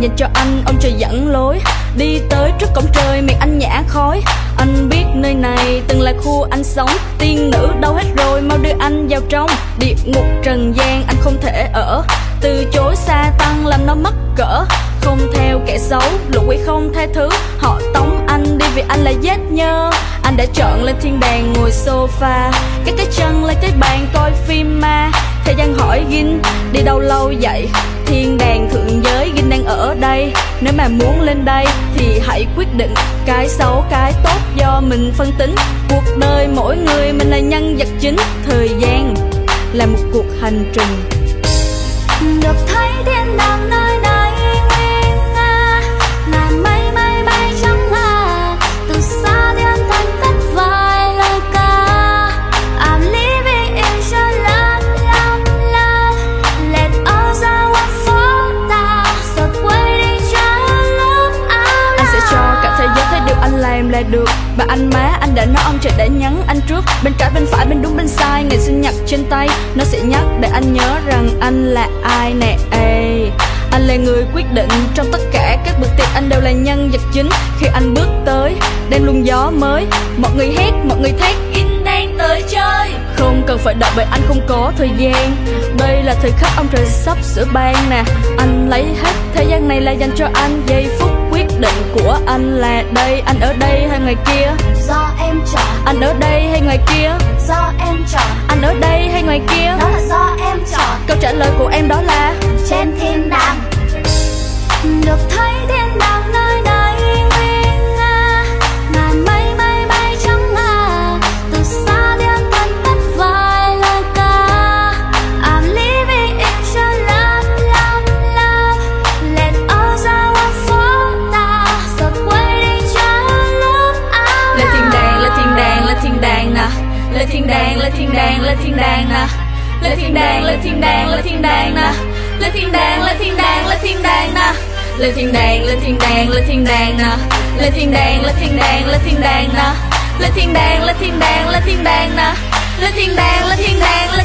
dành cho anh, ông trời dẫn lối. Đi tới trước cổng trời, miệng anh nhả khói. Anh biết nơi này từng là khu anh sống. Tiên nữ đâu hết rồi, mau đưa anh vào trong. Địa ngục trần gian, anh không thể ở. Từ chối xa tăng, làm nó mất cỡ. Không theo kẻ xấu, lũ quỷ không tha thứ. Họ tống anh đi vì anh là vết nhơ. Anh đã chọn lên thiên đàng, ngồi sofa. Cái cái chân lên cái bàn coi phim ma. Thời gian hỏi gin, đi đâu lâu vậy? Thiên đàng thượng giới gin đang ở đây. Nếu mà muốn lên đây thì hãy quyết định cái xấu, cái tốt do mình phân tính. Cuộc đời mỗi người mình là nhân vật chính, thời gian là một cuộc hành trình. Được thấy thiên đàng nơi em là được. Và anh má anh đã nói ông trời đã nhắn anh trước. Bên trái bên phải bên đúng bên sai Ngày sinh nhật trên tay. Nó sẽ nhắc để anh nhớ rằng anh là ai nè. Ê Anh là người quyết định. Trong tất cả các bữa tiệc anh đều là nhân vật chính. Khi anh bước tới Đem luôn gió mới. Mọi người hét, mọi người thét In đang tới chơi. Không cần phải đợi bởi anh không có thời gian. Đây là thời khắc ông trời sắp sửa ban nè. Anh lấy hết thế gian này là dành cho anh. Giây phút định của anh là đây Anh ở đây hay ngoài kia? Do em chọn Anh ở đây hay ngoài kia? Do em chọn Anh ở đây hay ngoài kia? Đó là do em chọn Câu trả lời của em đó là thiên đàng, lên thiên đàng nè Lên thiên đàng, lên thiên đàng, lên thiên đàng nè Lên thiên đàng, lên thiên đàng, lên thiên đàng nè Lên thiên đàng, lên thiên đàng, lên thiên đàng nè Lên thiên đàng, lên thiên đàng, lên thiên đàng nè Lên thiên đàng, lên thiên đàng, lên thiên đàng nè lên thiên đàng lên thiên đàng